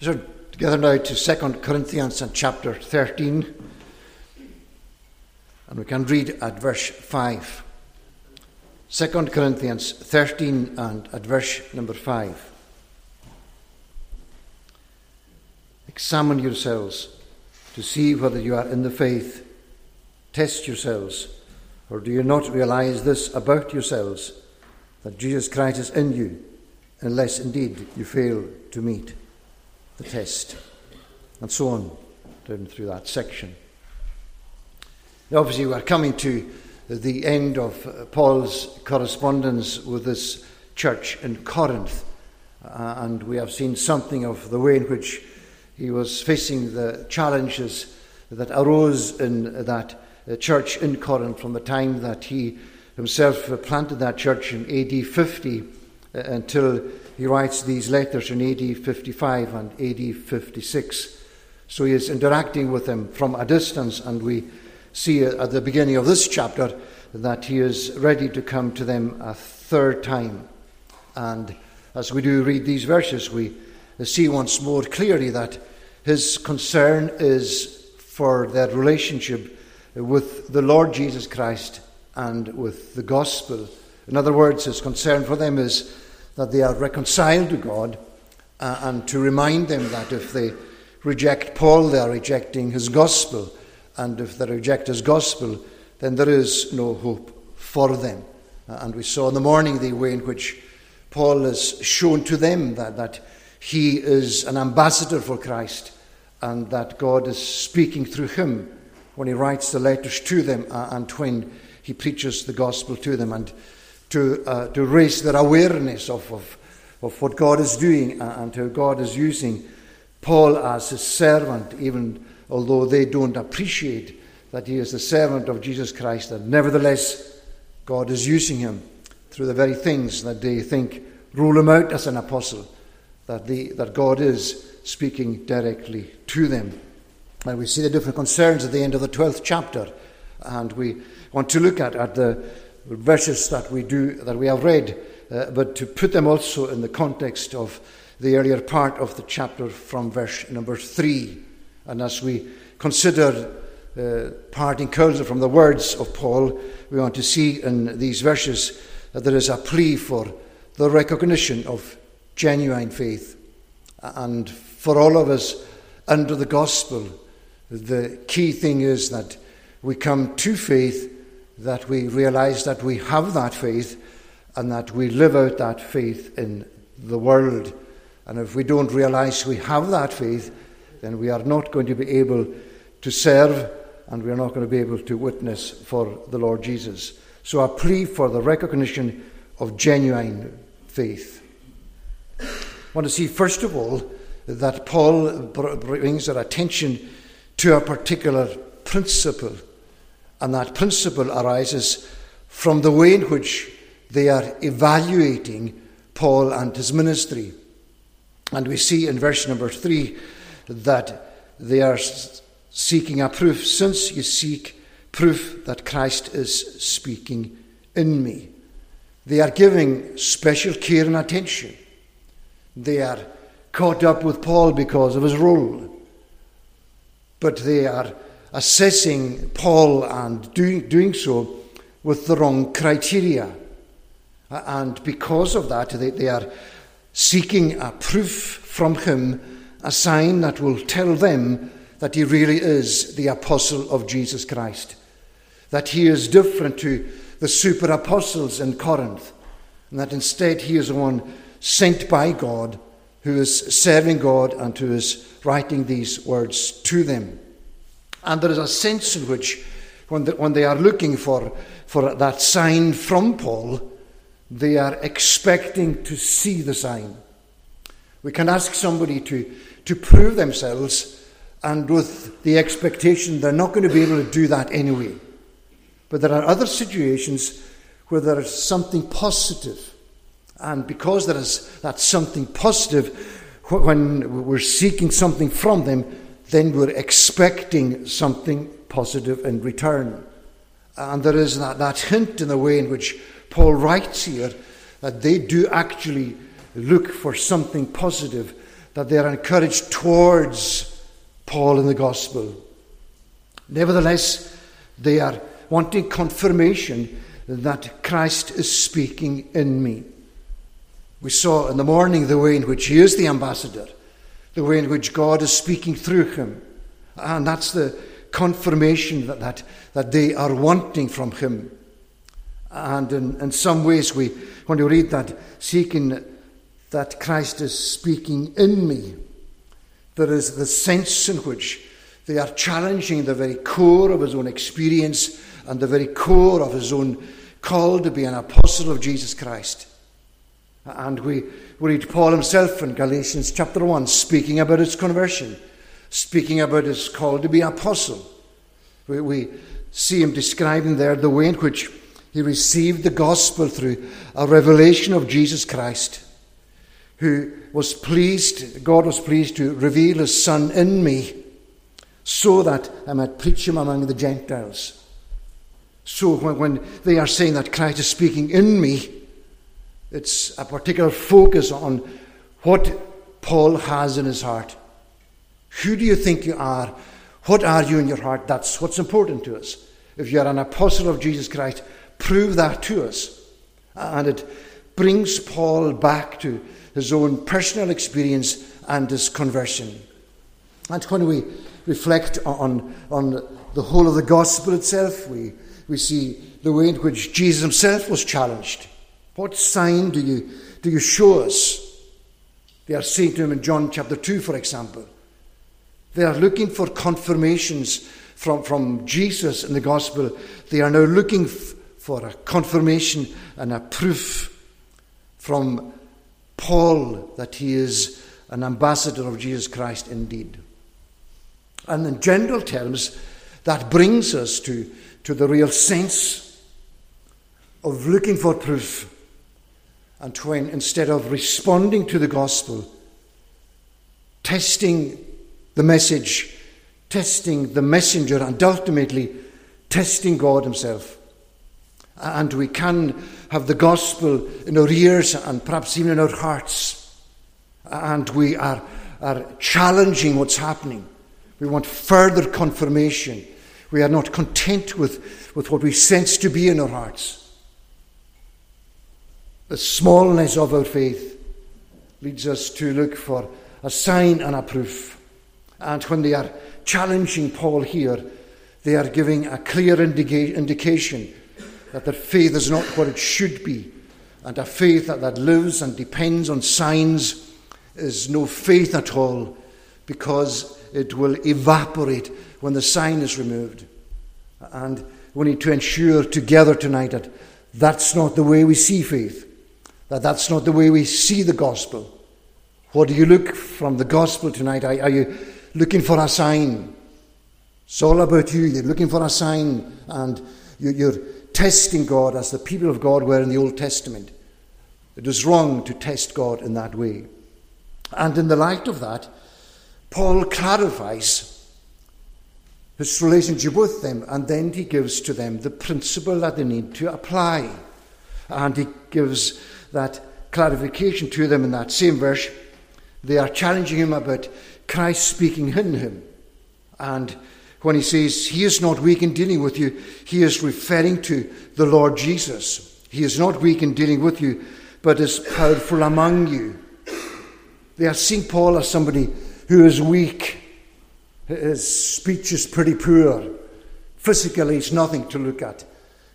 So together now to 2 Corinthians and chapter 13. And we can read at verse 5. 2 Corinthians 13 and at verse number 5. Examine yourselves to see whether you are in the faith. Test yourselves. Or do you not realize this about yourselves, that Jesus Christ is in you, unless indeed you fail to meet the test? And so on down through that section. Now, obviously, we're coming to the end of Paul's correspondence with this church in Corinth, uh, and we have seen something of the way in which he was facing the challenges that arose in that uh, church in Corinth from the time that he himself planted that church in AD 50 uh, until he writes these letters in AD 55 and AD 56. So he is interacting with them from a distance, and we see at the beginning of this chapter that he is ready to come to them a third time. And as we do read these verses, we see once more clearly that his concern is for their relationship with the Lord Jesus Christ and with the gospel. In other words, his concern for them is that they are reconciled to God uh, and to remind them that if they reject Paul, they are rejecting his gospel. And if they reject his gospel, then there is no hope for them. Uh, and we saw in the morning the way in which Paul has shown to them that, that he is an ambassador for Christ and that God is speaking through him when he writes the letters to them uh, and when he preaches the gospel to them and to, uh, to raise their awareness of, of, of what God is doing and how God is using Paul as a servant, even although they don't appreciate that he is the servant of Jesus Christ, that nevertheless God is using him through the very things that they think rule him out as an apostle, that, they, that God is speaking directly to them. And we see the different concerns at the end of the 12th chapter. And we want to look at, at the verses that we do that we have read, uh, but to put them also in the context of the earlier part of the chapter from verse number 3. And as we consider uh, parting counsel from the words of Paul, we want to see in these verses that there is a plea for the recognition of genuine faith. And for all of us under the gospel, the key thing is that we come to faith, that we realize that we have that faith, and that we live out that faith in the world. And if we don't realize we have that faith, then we are not going to be able to serve and we are not going to be able to witness for the Lord Jesus. So, a plea for the recognition of genuine faith. I want to see, first of all, that Paul brings our attention to a particular principle, and that principle arises from the way in which they are evaluating Paul and his ministry. And we see in verse number three that they are seeking a proof, since you seek proof that Christ is speaking in me. They are giving special care and attention. They are caught up with Paul because of his role. But they are assessing Paul and doing, doing so with the wrong criteria. And because of that, they, they are seeking a proof from him, a sign that will tell them that he really is the apostle of Jesus Christ, that he is different to the super apostles in Corinth, and that instead he is one sent by God who is serving God and who is writing these words to them. And there is a sense in which, when they, when they are looking for, for that sign from Paul, they are expecting to see the sign. We can ask somebody to, to prove themselves, and with the expectation they're not going to be able to do that anyway. But there are other situations where there is something positive. positive and because there is that something positive, when we're seeking something from them, then we're expecting something positive in return. And there is that, that hint in the way in which Paul writes here that they do actually look for something positive that they are encouraged towards Paul in the gospel. Nevertheless, they are wanting confirmation that Christ is speaking in me. We saw in the morning the way in which he is the ambassador, the way in which God is speaking through him. Ah, and that's the confirmation that, that, that they are wanting from him. And in, in some ways, we, when we read that, seeking that Christ is speaking in me, there is the sense in which they are challenging the very core of his own experience and the very core of his own call to be an apostle of Jesus Christ. And we read Paul himself in Galatians chapter 1 speaking about his conversion, speaking about his call to be apostle. We, we see him describing there the way in which he received the gospel through a revelation of Jesus Christ, who was pleased, God was pleased to reveal his Son in me so that I might preach him among the Gentiles. So when, when they are saying that Christ is speaking in me, it's a particular focus on what Paul has in his heart. Who do you think you are? What are you in your heart? That's what's important to us. If you are an apostle of Jesus Christ, prove that to us. And it brings Paul back to his own personal experience and his conversion. And when we reflect on, on the whole of the gospel itself, we, we see the way in which Jesus himself was challenged. What sign do you, do you show us? They are saying to him in John chapter 2, for example. They are looking for confirmations from, from Jesus in the gospel. They are now looking f- for a confirmation and a proof from Paul that he is an ambassador of Jesus Christ indeed. And in general terms, that brings us to, to the real sense of looking for proof and when instead of responding to the gospel, testing the message, testing the messenger, and ultimately testing God Himself. And we can have the gospel in our ears and perhaps even in our hearts. And we are, are challenging what's happening. We want further confirmation. We are not content with, with what we sense to be in our hearts. The smallness of our faith leads us to look for a sign and a proof. And when they are challenging Paul here, they are giving a clear indica- indication that their faith is not what it should be. And a faith that, that lives and depends on signs is no faith at all because it will evaporate when the sign is removed. And we need to ensure together tonight that that's not the way we see faith that that's not the way we see the gospel. What do you look from the gospel tonight? Are, are you looking for a sign? It's all about you. You're looking for a sign and you're testing God as the people of God were in the Old Testament. It is wrong to test God in that way. And in the light of that, Paul clarifies his relationship with them and then he gives to them the principle that they need to apply. And he gives that clarification to them in that same verse. They are challenging him about Christ speaking in him. And when he says he is not weak in dealing with you, he is referring to the Lord Jesus. He is not weak in dealing with you, but is powerful among you. They are seeing Paul as somebody who is weak. His speech is pretty poor. Physically, he's nothing to look at.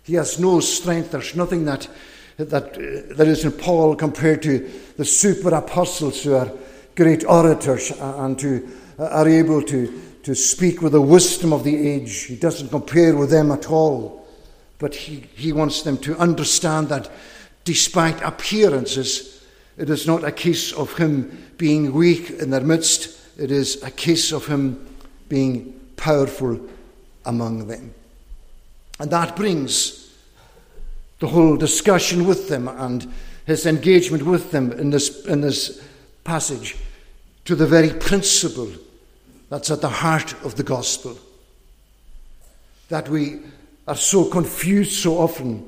He has no strength. There's nothing that that, uh, that is in Paul compared to the super apostles who are great orators and who are able to, to speak with the wisdom of the age. He doesn't compare with them at all. But he, he wants them to understand that despite appearances, it is not a case of him being weak in their midst, it is a case of him being powerful among them. And that brings the whole discussion with them and his engagement with them in this, in this passage to the very principle that's at the heart of the gospel. That we are so confused so often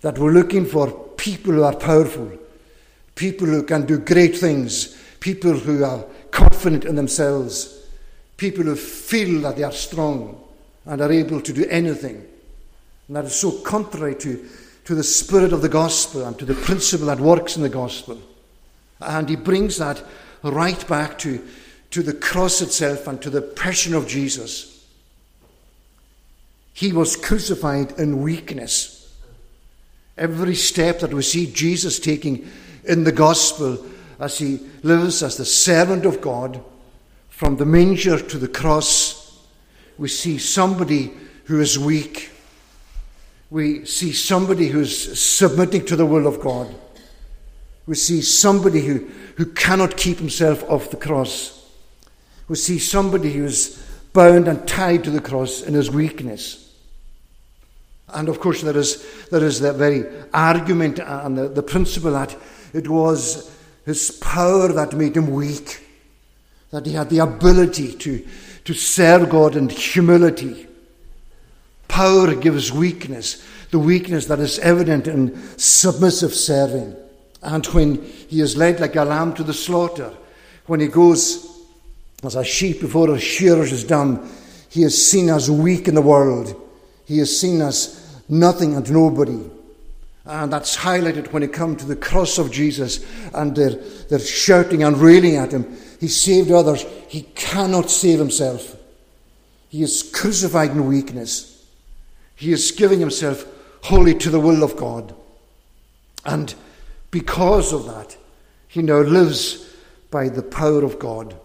that we're looking for people who are powerful, people who can do great things, people who are confident in themselves, people who feel that they are strong and are able to do anything. And that is so contrary to, to the spirit of the gospel and to the principle that works in the gospel. And he brings that right back to, to the cross itself and to the passion of Jesus. He was crucified in weakness. Every step that we see Jesus taking in the gospel as he lives as the servant of God, from the manger to the cross, we see somebody who is weak. We see somebody who's submitting to the will of God. We see somebody who, who cannot keep himself off the cross. We see somebody who's bound and tied to the cross in his weakness. And of course, there is, there is that very argument and the, the principle that it was his power that made him weak, that he had the ability to, to serve God in humility. Power gives weakness, the weakness that is evident in submissive serving. And when he is led like a lamb to the slaughter, when he goes as a sheep before a shearers is dumb, he is seen as weak in the world. He is seen as nothing and nobody. And that's highlighted when it comes to the cross of Jesus and they're, they're shouting and railing at him. He saved others. He cannot save himself. He is crucified in weakness. He is giving himself wholly to the will of God. And because of that, he now lives by the power of God.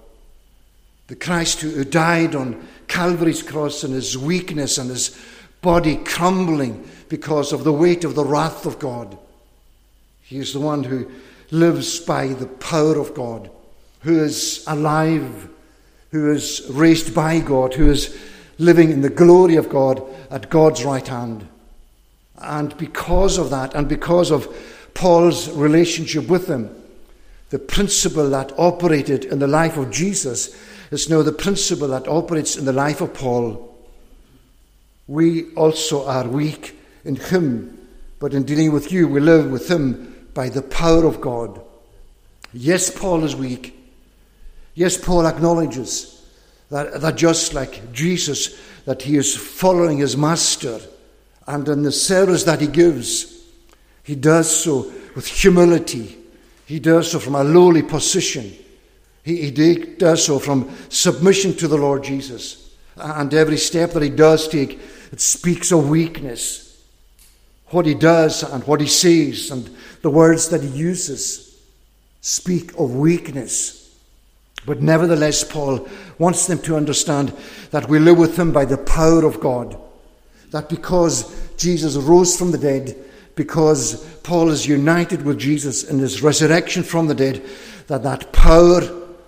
The Christ who died on Calvary's cross in his weakness and his body crumbling because of the weight of the wrath of God. He is the one who lives by the power of God, who is alive, who is raised by God, who is living in the glory of God at God's right hand. And because of that, and because of Paul's relationship with him, the principle that operated in the life of Jesus is now the principle that operates in the life of Paul we also are weak in Him, but in dealing with you, we live with Him by the power of God. Yes, Paul is weak. Yes, Paul acknowledges that, that just like Jesus, that he is following his master, and in the service that he gives, he does so with humility. He does so from a lowly position. He, he does so from submission to the Lord Jesus. And every step that he does take it speaks of weakness. What he does and what he says and the words that he uses speak of weakness. But nevertheless, Paul wants them to understand that we live with him by the power of God. That because Jesus rose from the dead, because Paul is united with Jesus in his resurrection from the dead, that that power,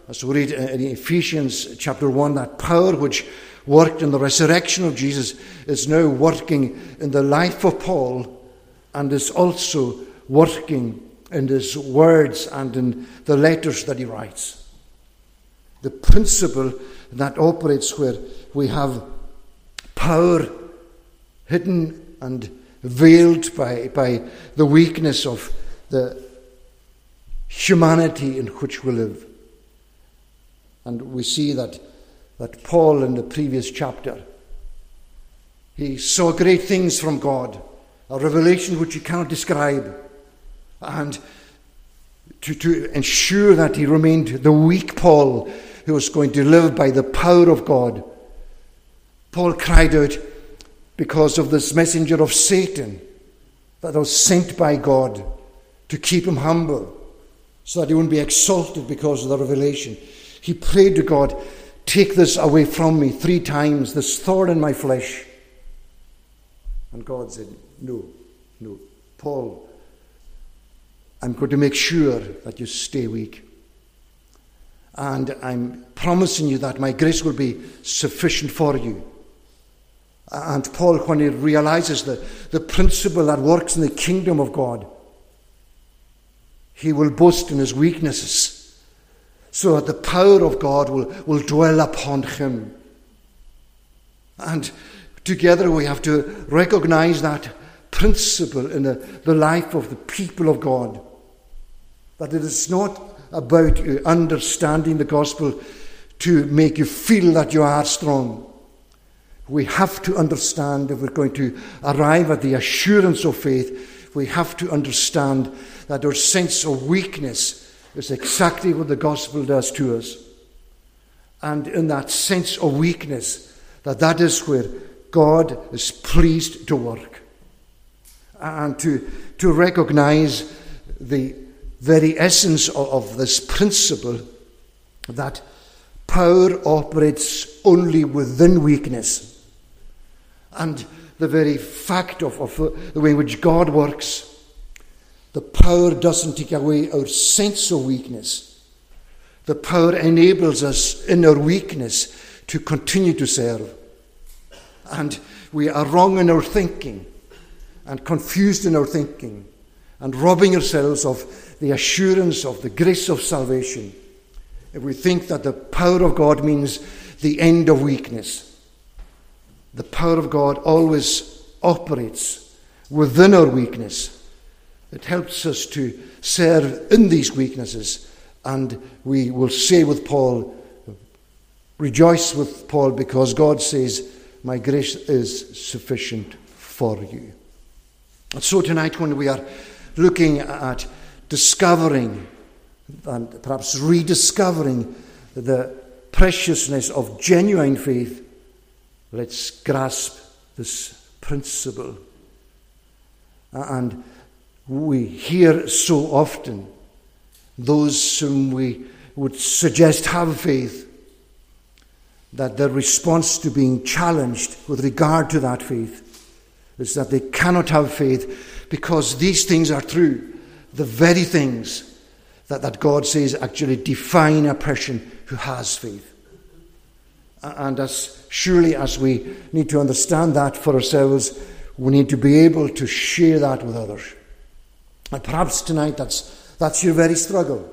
as we read in Ephesians chapter 1, that power which worked in the resurrection of Jesus is now working in the life of Paul and is also working in his words and in the letters that he writes. The principle that operates where we have power hidden and veiled by, by the weakness of the humanity in which we live. And we see that that Paul in the previous chapter. He saw great things from God, a revelation which he cannot describe. And to, to ensure that he remained the weak Paul who was going to live by the power of God, Paul cried out because of this messenger of Satan that was sent by God to keep him humble so that he wouldn't be exalted because of the revelation. He prayed to God, Take this away from me three times, this thorn in my flesh. And God said, No, no. Paul, I'm going to make sure that you stay weak. And I'm promising you that my grace will be sufficient for you. And Paul, when he realizes the, the principle that works in the kingdom of God, he will boast in his weaknesses so that the power of God will, will dwell upon him. And together we have to recognize that principle in the, the life of the people of God. That it is not about understanding the gospel to make you feel that you are strong. We have to understand if we're going to arrive at the assurance of faith, we have to understand that our sense of weakness is exactly what the gospel does to us. And in that sense of weakness, that that is where God is pleased to work. And to, to recognize the very essence of, this principle that Power operates only within weakness. And the very fact of, of uh, the way in which God works, the power doesn't take away our sense of weakness. The power enables us in our weakness to continue to serve. And we are wrong in our thinking and confused in our thinking and robbing ourselves of the assurance of the grace of salvation if we think that the power of God means the end of weakness, the power of God always operates within our weakness. It helps us to serve in these weaknesses. And we will say with Paul, rejoice with Paul because God says, My grace is sufficient for you. And so tonight, when we are looking at discovering and perhaps rediscovering the preciousness of genuine faith, let's grasp this principle. And we hear so often those whom we would suggest have faith that their response to being challenged with regard to that faith is that they cannot have faith because these things are true, the very things that, that God says actually define a person who has faith. And as surely as we need to understand that for ourselves, we need to be able to share that with others. And perhaps tonight that's, that's your very struggle.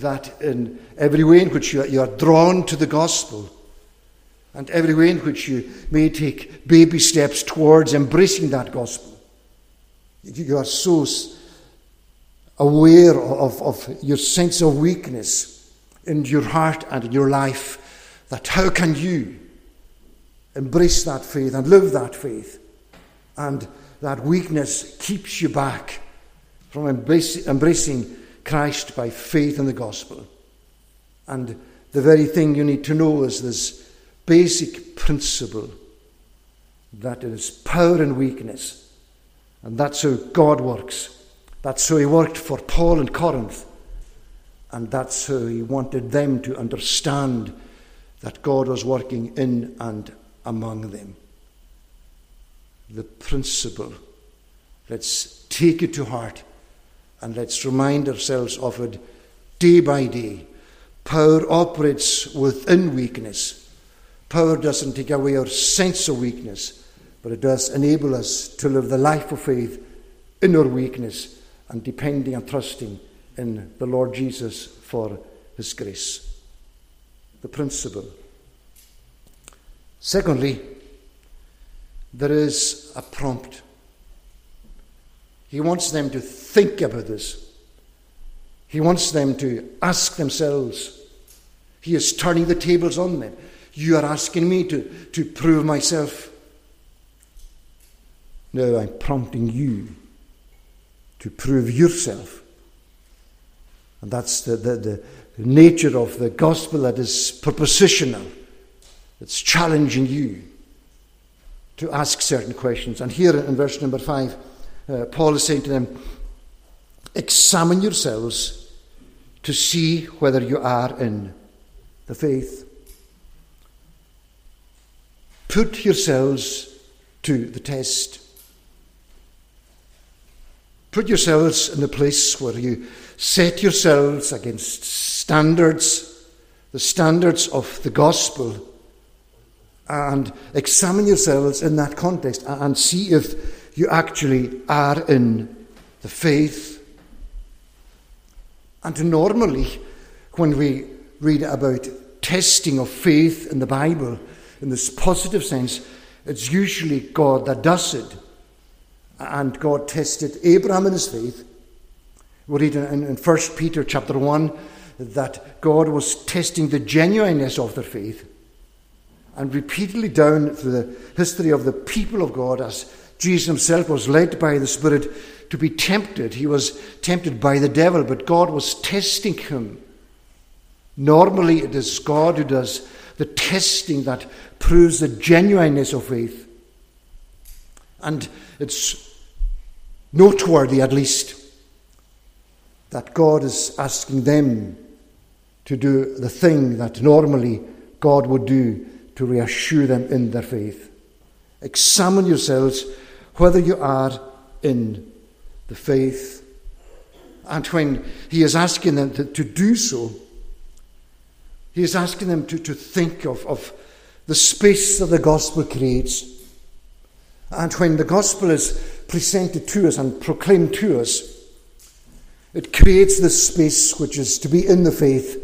That in every way in which you are, you are drawn to the gospel, and every way in which you may take baby steps towards embracing that gospel, you are so aware of, of your sense of weakness in your heart and in your life, that how can you embrace that faith and live that faith? And that weakness keeps you back from embracing Christ by faith in the gospel. And the very thing you need to know is this basic principle that it is power and weakness. And that's how God works. That's how he worked for Paul in Corinth. And that's how he wanted them to understand that God was working in and among them. The principle. Let's take it to heart and let's remind ourselves of it day by day. Power operates within weakness. Power doesn't take away our sense of weakness, but it does enable us to live the life of faith in our weakness and depending and trusting in the Lord Jesus for his grace. The principle. Secondly, there is a prompt. He wants them to think about this. He wants them to ask themselves. He is turning the tables on them. You are asking me to, to prove myself. No, I'm prompting you to prove yourself. And that's the, the, the nature of the gospel that is propositional. It's challenging you to ask certain questions. And here in verse number five, uh, Paul is saying to them, Examine yourselves to see whether you are in the faith. Put yourselves to the test. Put yourselves in the place where you set yourselves against standards, the standards of the gospel, and examine yourselves in that context and see if you actually are in the faith. And normally, when we read about testing of faith in the Bible, in this positive sense, it's usually God that does it. And God tested Abraham in his faith. We read in, in 1 Peter chapter 1 that God was testing the genuineness of their faith. And repeatedly down through the history of the people of God, as Jesus himself was led by the Spirit to be tempted, he was tempted by the devil, but God was testing him. Normally, it is God who does the testing that proves the genuineness of faith. And it's noteworthy, at least, that God is asking them to do the thing that normally God would do to reassure them in their faith. Examine yourselves whether you are in the faith. And when he is asking them to, to do so, he is asking them to, to think of, of the space that the gospel creates. And when the gospel is presented to us and proclaimed to us, it creates this space which is to be in the faith.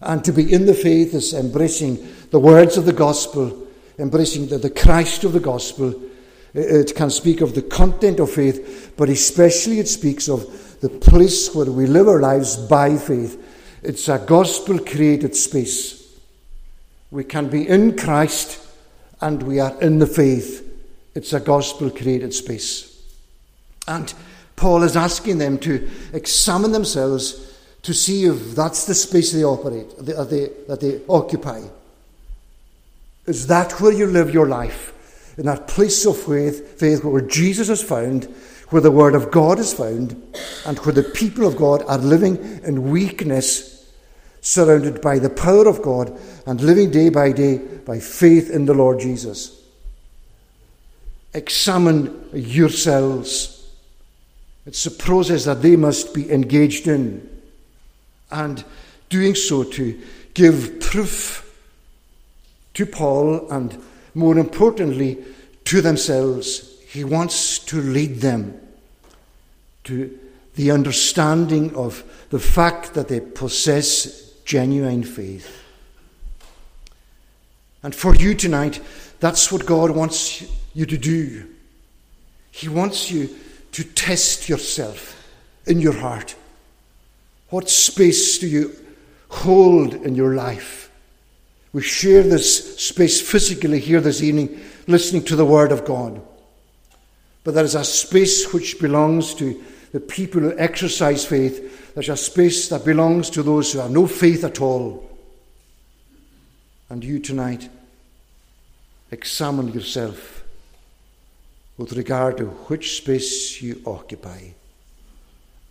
And to be in the faith is embracing the words of the gospel, embracing the, the Christ of the gospel. It can speak of the content of faith, but especially it speaks of the place where we live our lives by faith. It's a gospel created space. We can be in Christ and we are in the faith. It's a gospel created space. And Paul is asking them to examine themselves to see if that's the space they operate, that they, that they occupy. Is that where you live your life? In that place of faith, faith where Jesus is found, where the Word of God is found, and where the people of God are living in weakness, surrounded by the power of God, and living day by day by faith in the Lord Jesus. Examine yourselves. It's a process that they must be engaged in, and doing so to give proof to Paul and, more importantly, to themselves. He wants to lead them to the understanding of the fact that they possess genuine faith. And for you tonight, that's what God wants you to do. He wants you to test yourself in your heart. What space do you hold in your life? We share this space physically here this evening, listening to the Word of God. But there is a space which belongs to the people who exercise faith. There's a space that belongs to those who have no faith at all. And you tonight, examine yourself with regard to which space you occupy.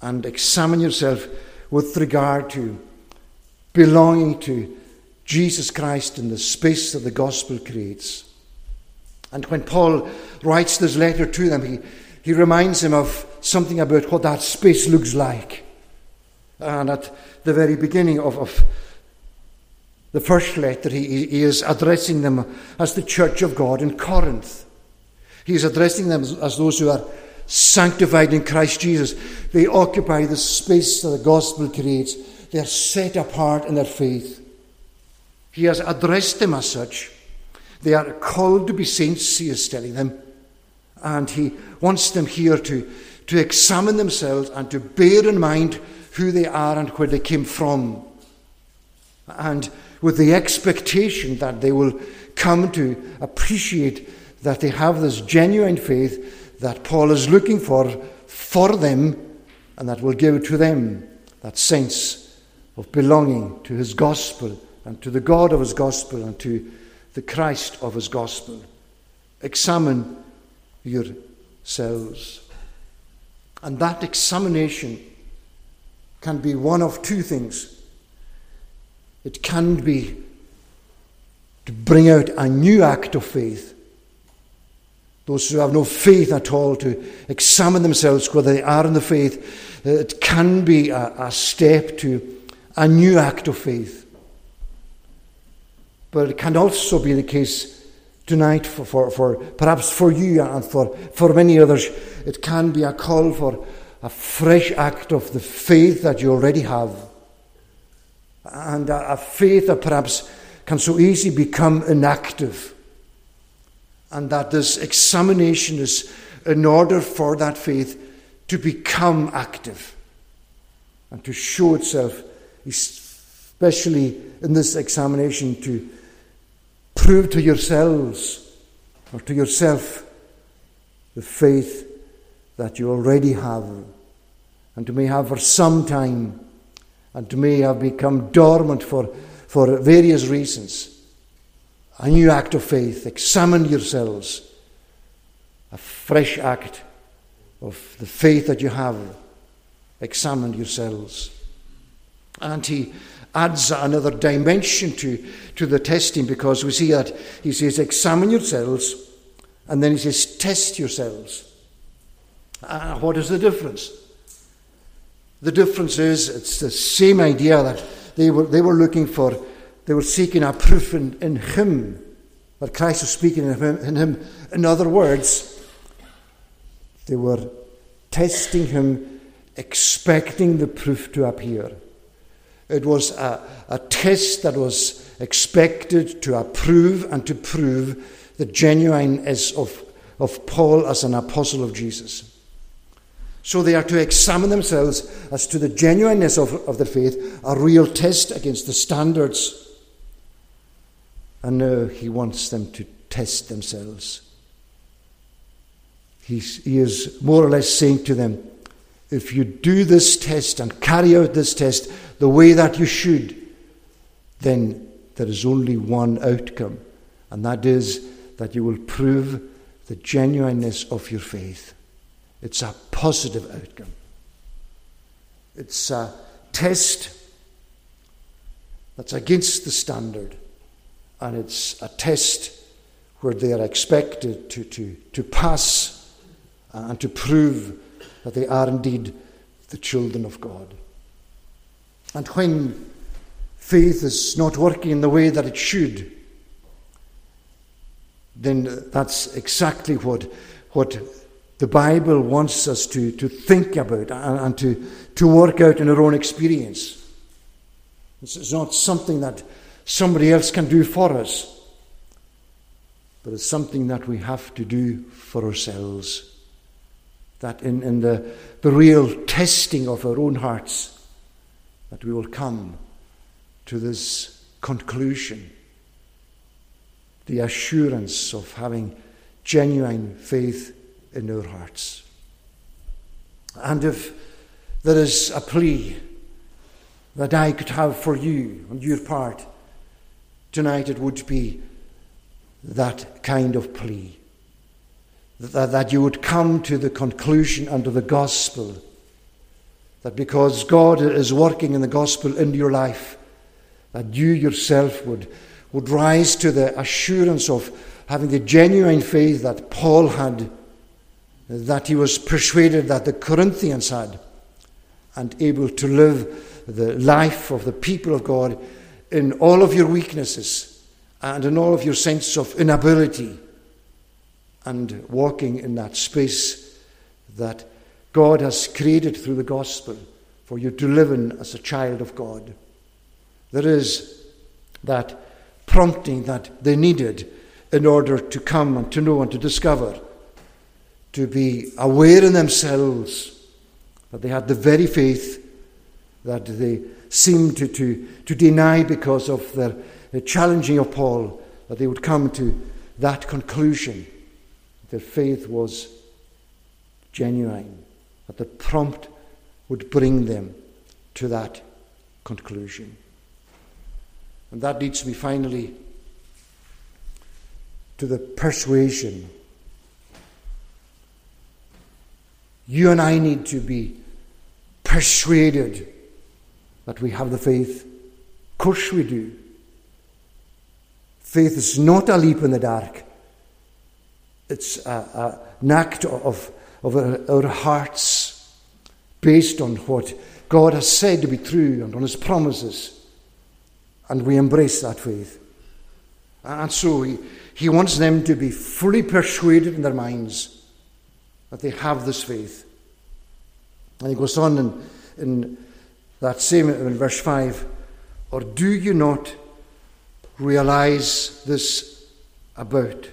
And examine yourself with regard to belonging to Jesus Christ in the space that the gospel creates. And when Paul writes this letter to them, he, he reminds them of something about what that space looks like. And at the very beginning of, of the first letter, he, he is addressing them as the church of God in Corinth. He is addressing them as, as those who are sanctified in Christ Jesus. They occupy the space that the gospel creates. They are set apart in their faith. He has addressed them as such. They are called to be saints, he is telling them. And he wants them here to, to examine themselves and to bear in mind who they are and where they came from. And with the expectation that they will come to appreciate that they have this genuine faith that Paul is looking for for them and that will give to them that sense of belonging to his gospel and to the God of his gospel and to the Christ of his gospel. Examine yourselves. And that examination can be one of two things. It can be to bring out a new act of faith. Those who have no faith at all to examine themselves whether they are in the faith. Uh, it can be a, a step to a new act of faith. But it can also be the case tonight for, for, for perhaps for you and for, for many others. It can be a call for a fresh act of the faith that you already have. And a, a faith that perhaps can so easily become inactive. And that this examination is in order for that faith to become active. and to show itself, especially in this examination, to prove to yourselves or to yourself the faith that you already have and you may have for some time and to may have become dormant for, for various reasons. A new act of faith. Examine yourselves. A fresh act of the faith that you have. Examine yourselves. And he adds another dimension to, to the testing because we see that he says, Examine yourselves, and then he says, Test yourselves. Uh, what is the difference? The difference is it's the same idea that they were, they were looking for, they were seeking a proof in, in Him, that Christ was speaking in him, in him. In other words, they were testing Him, expecting the proof to appear. It was a, a test that was expected to approve and to prove the genuineness of, of Paul as an apostle of Jesus. So they are to examine themselves as to the genuineness of, of their faith, a real test against the standards. And now he wants them to test themselves. He's, he is more or less saying to them, if you do this test and carry out this test the way that you should, then there is only one outcome, and that is that you will prove the genuineness of your faith. It's a positive outcome. It's a test that's against the standard, and it's a test where they are expected to, to, to pass uh, and to prove that they are indeed the children of God. And when faith is not working in the way that it should, then that's exactly what, what the Bible wants us to, to think about and, and to, to work out in our own experience. It's not something that somebody else can do for us, but it's something that we have to do for ourselves. That in, in the, the real testing of our own hearts, that we will come to this conclusion, the assurance of having genuine faith in our hearts. And if there is a plea that I could have for you on your part, tonight it would be that kind of plea. That, that you would come to the conclusion under the gospel that because God is working in the gospel into your life, that you yourself would, would rise to the assurance of having the genuine faith that Paul had that he was persuaded that the Corinthians had, and able to live the life of the people of God in all of your weaknesses and in all of your sense of inability, and walking in that space that God has created through the gospel for you to live in as a child of God. There is that prompting that they needed in order to come and to know and to discover to be aware in themselves that they had the very faith that they seemed to, to, to deny because of their the challenging of Paul, that they would come to that conclusion. Their faith was genuine, that the prompt would bring them to that conclusion. And that leads me finally to the persuasion You and I need to be persuaded that we have the faith. Of course we do. Faith is not a leap in the dark. It's a, a, an act of, of our, our hearts based on what God has said to be true and on His promises. And we embrace that faith. And so he, he wants them to be fully persuaded in their minds that they have this faith. And he goes on in, in that same in verse 5 Or do you not realize this about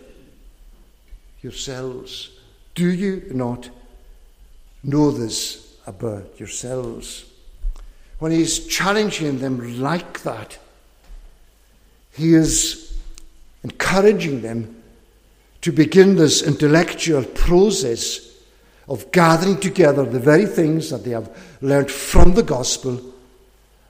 yourselves? Do you not know this about yourselves? when he's challenging them like that, he is encouraging them to begin this intellectual process of gathering together the very things that they have learned from the gospel.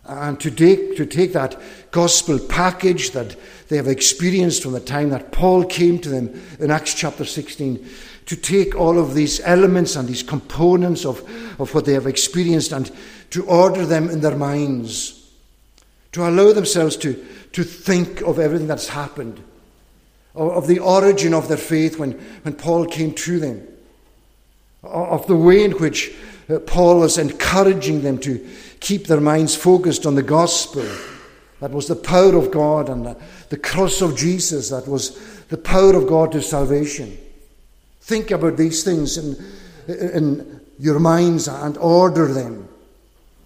And to take, to take that gospel package that they have experienced from the time that Paul came to them in Acts chapter 16, to take all of these elements and these components of, of what they have experienced and to order them in their minds, to allow themselves to, to think of everything that's happened, of, of the origin of their faith when, when Paul came to them, of the way in which uh, Paul was encouraging them to keep their minds focused on the gospel. That was the power of God and the, the cross of Jesus. That was the power of God to salvation. Think about these things in, in your minds and order them.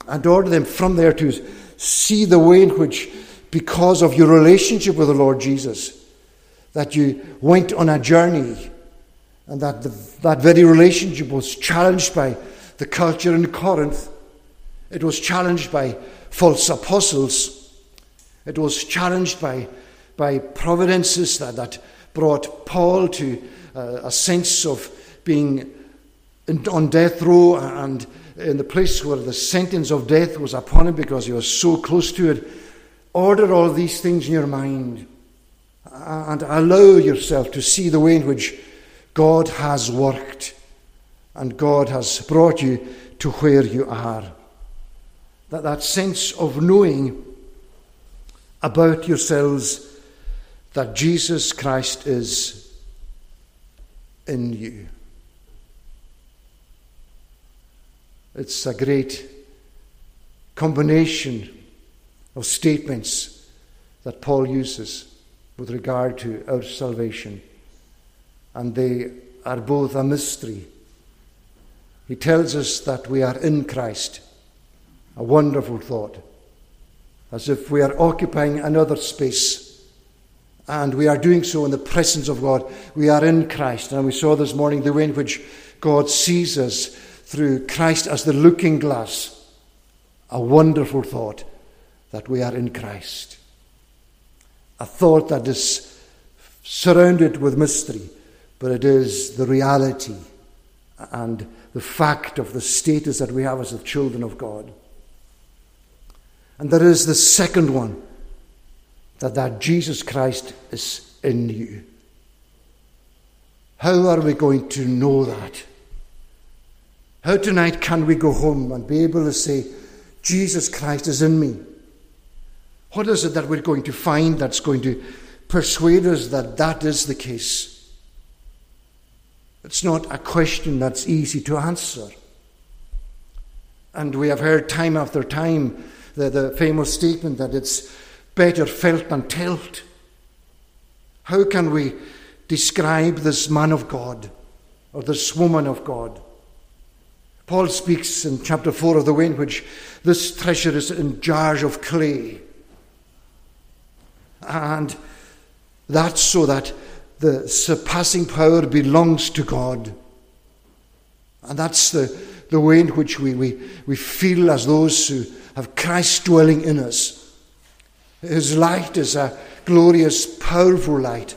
And order them from there to see the way in which, because of your relationship with the Lord Jesus, that you went on a journey and that the, that very relationship was challenged by the culture in Corinth. It was challenged by false apostles. It was challenged by, by providences that, that brought Paul to uh, a sense of being in, on death row and in the place where the sentence of death was upon him because he was so close to it. Order all these things in your mind and allow yourself to see the way in which God has worked and God has brought you to where you are. That, that sense of knowing about yourselves that Jesus Christ is in you. It's a great combination of statements that Paul uses with regard to our salvation, and they are both a mystery he tells us that we are in Christ. A wonderful thought. As if we are occupying another space. And we are doing so in the presence of God. We are in Christ. And we saw this morning the way in which God sees us through Christ as the looking glass. A wonderful thought that we are in Christ. A thought that is surrounded with mystery, but it is the reality and the fact of the status that we have as the children of God. And there is the second one that, that Jesus Christ is in you. How are we going to know that? How tonight can we go home and be able to say, Jesus Christ is in me? What is it that we're going to find that's going to persuade us that that is the case? It's not a question that's easy to answer. And we have heard time after time the, the famous statement that it's better felt than told. How can we describe this man of God or this woman of God? Paul speaks in chapter 4 of the way in which this treasure is in jars of clay. And that's so that the surpassing power belongs to God. And that's the, the way in which we, we, we feel as those who have Christ dwelling in us. His light is a glorious, powerful light.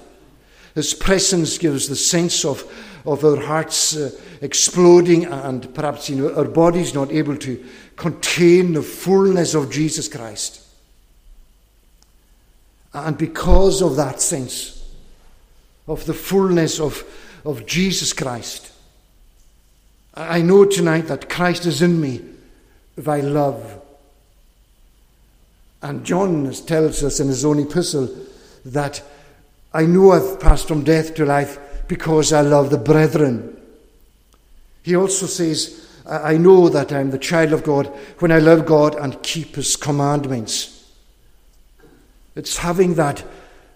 His presence gives the sense of, of our hearts uh, exploding and perhaps you know, our bodies not able to contain the fullness of Jesus Christ. And because of that sense, of the fullness of, of Jesus Christ. I know tonight that Christ is in me I love. And John tells us in his own epistle that I know I've passed from death to life because I love the brethren. He also says, I know that I'm the child of God when I love God and keep his commandments. It's having that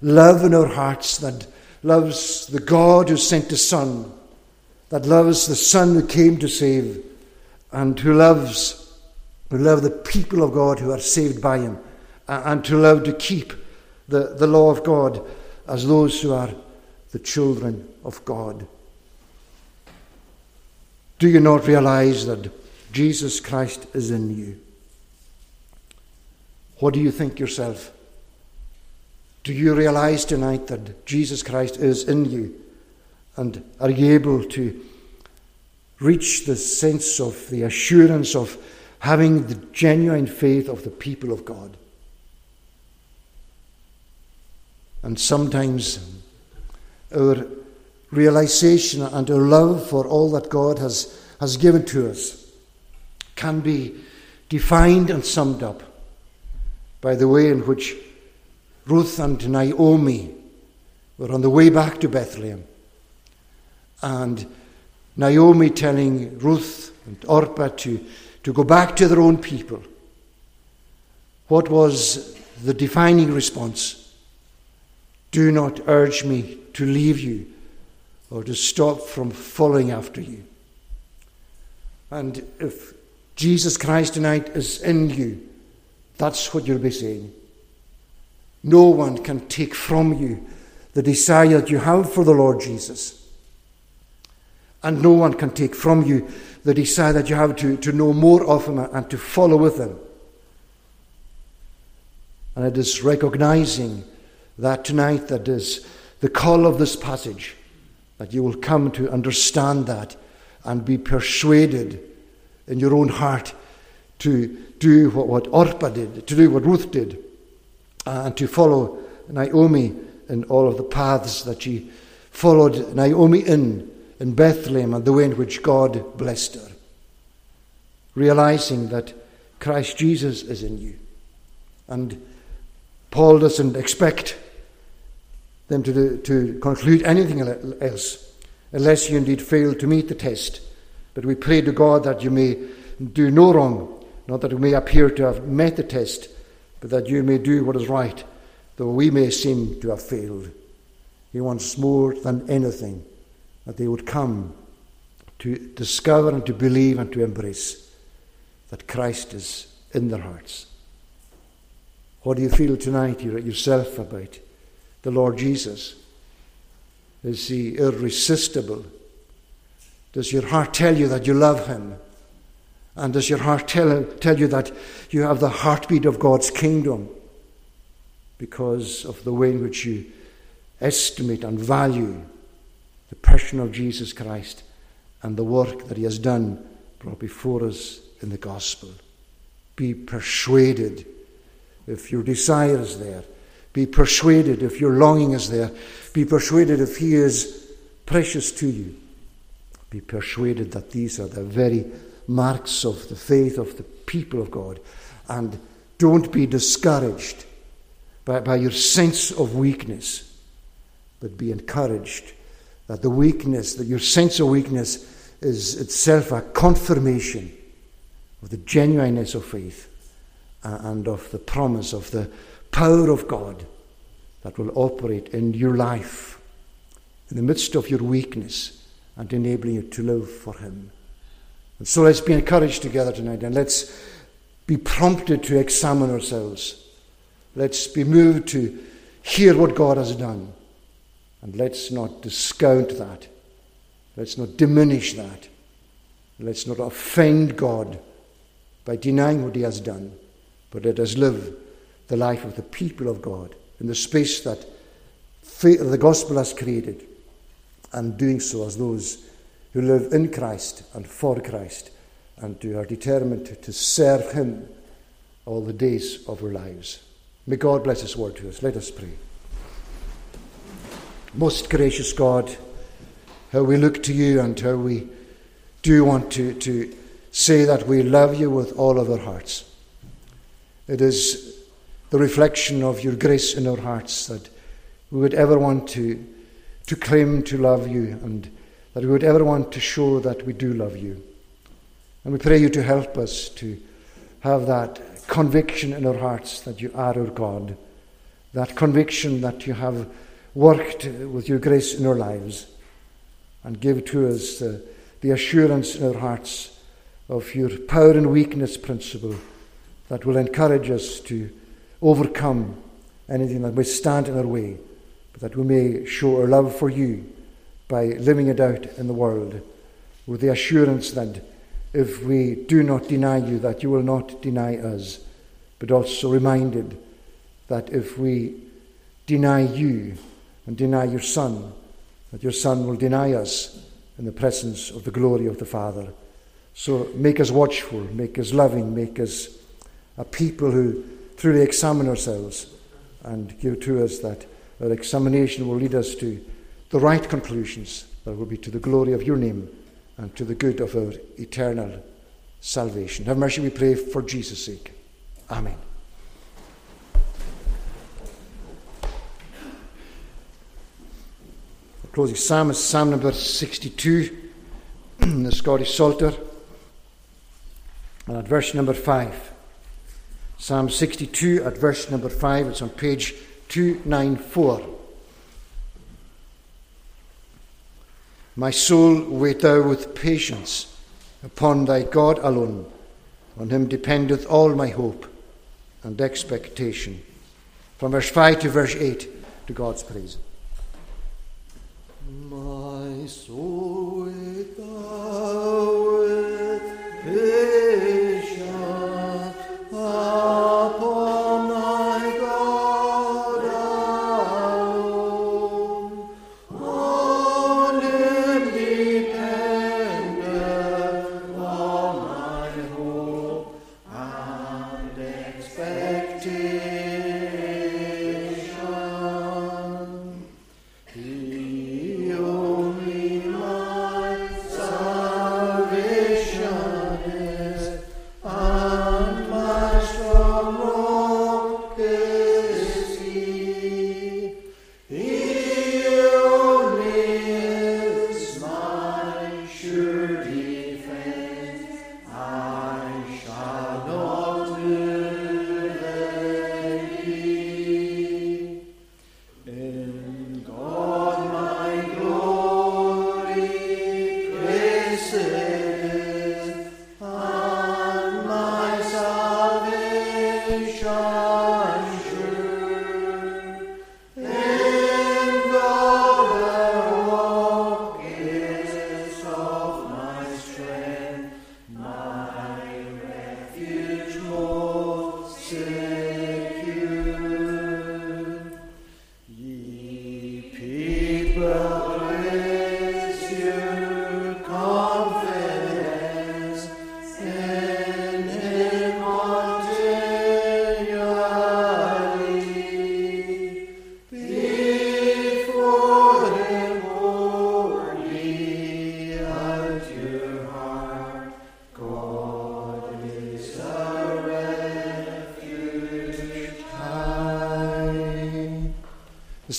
love in our hearts that loves the God who sent the Son, that loves the Son who came to save, and who loves who love the people of God who are saved by him, and to love to keep the, the law of God as those who are the children of God. Do you not realize that Jesus Christ is in you? What do you think yourself? Do you realize tonight that Jesus Christ is in you? And are you able to reach the sense of the assurance of having the genuine faith of the people of God? And sometimes our realization and our love for all that God has, has given to us can be defined and summed up by the way in which Ruth and Naomi were on the way back to Bethlehem. And Naomi telling Ruth and Orpah to, to go back to their own people. What was the defining response? Do not urge me to leave you or to stop from following after you. And if Jesus Christ tonight is in you, that's what you'll be saying. No one can take from you the desire that you have for the Lord Jesus. And no one can take from you the desire that you have to, to know more of Him and to follow with Him. And it is recognizing that tonight that is the call of this passage, that you will come to understand that and be persuaded in your own heart to do what, what Orpah did, to do what Ruth did, and to follow Naomi in all of the paths that she followed Naomi in, in Bethlehem and the way in which God blessed her. Realizing that Christ Jesus is in you. And Paul doesn't expect them to, do, to conclude anything else unless you indeed fail to meet the test. But we pray to God that you may do no wrong, not that you may appear to have met the test, but that you may do what is right, though we may seem to have failed. He wants more than anything that they would come to discover and to believe and to embrace that Christ is in their hearts. What do you feel tonight yourself about the Lord Jesus? Is he irresistible? Does your heart tell you that you love him? And does your heart tell, tell you that you have the heartbeat of God's kingdom because of the way in which you estimate and value the person of Jesus Christ and the work that he has done brought before us in the gospel? Be persuaded if your desire is there. Be persuaded if your longing is there. Be persuaded if he is precious to you. Be persuaded that these are the very marks of the faith of the people of God. And don't be discouraged by, by your sense of weakness, but be encouraged that the weakness, that your sense of weakness is itself a confirmation of the genuineness of faith uh, and of the promise of the power of God that will operate in your life in the midst of your weakness and enabling you to live for Him. And so let's be encouraged together tonight and let's be prompted to examine ourselves. Let's be moved to hear what God has done. And let's not discount that. Let's not diminish that. Let's not offend God by denying what He has done. But let us live the life of the people of God in the space that the gospel has created, and doing so as those who live in Christ and for Christ and who are determined to serve Him all the days of our lives. May God bless His word to us. Let us pray. Most gracious God, how we look to you and how we do want to, to say that we love you with all of our hearts. It is the reflection of your grace in our hearts that we would ever want to, to claim to love you and that we would ever want to show that we do love you. And we pray you to help us to have that conviction in our hearts that you are our God, that conviction that you have worked with your grace in our lives, and give to us uh, the assurance in our hearts of your power and weakness principle that will encourage us to overcome anything that may stand in our way, but that we may show our love for you by living it out in the world with the assurance that if we do not deny you, that you will not deny us, but also reminded that if we deny you and deny your Son, that your Son will deny us in the presence of the glory of the Father. So make us watchful, make us loving, make us a people who truly examine ourselves and give to us that our examination will lead us to the right conclusions that will be to the glory of your name and to the good of our eternal salvation. Have mercy, we pray, for Jesus' sake. Amen. closing psalm is Psalm number 62, the Scottish Psalter, and at verse number 5. Psalm 62 at verse number 5, it's on page 294. My soul, wait thou with patience upon thy God alone. On him dependeth all my hope and expectation. From verse 5 to verse 8, to God's praise. My soul,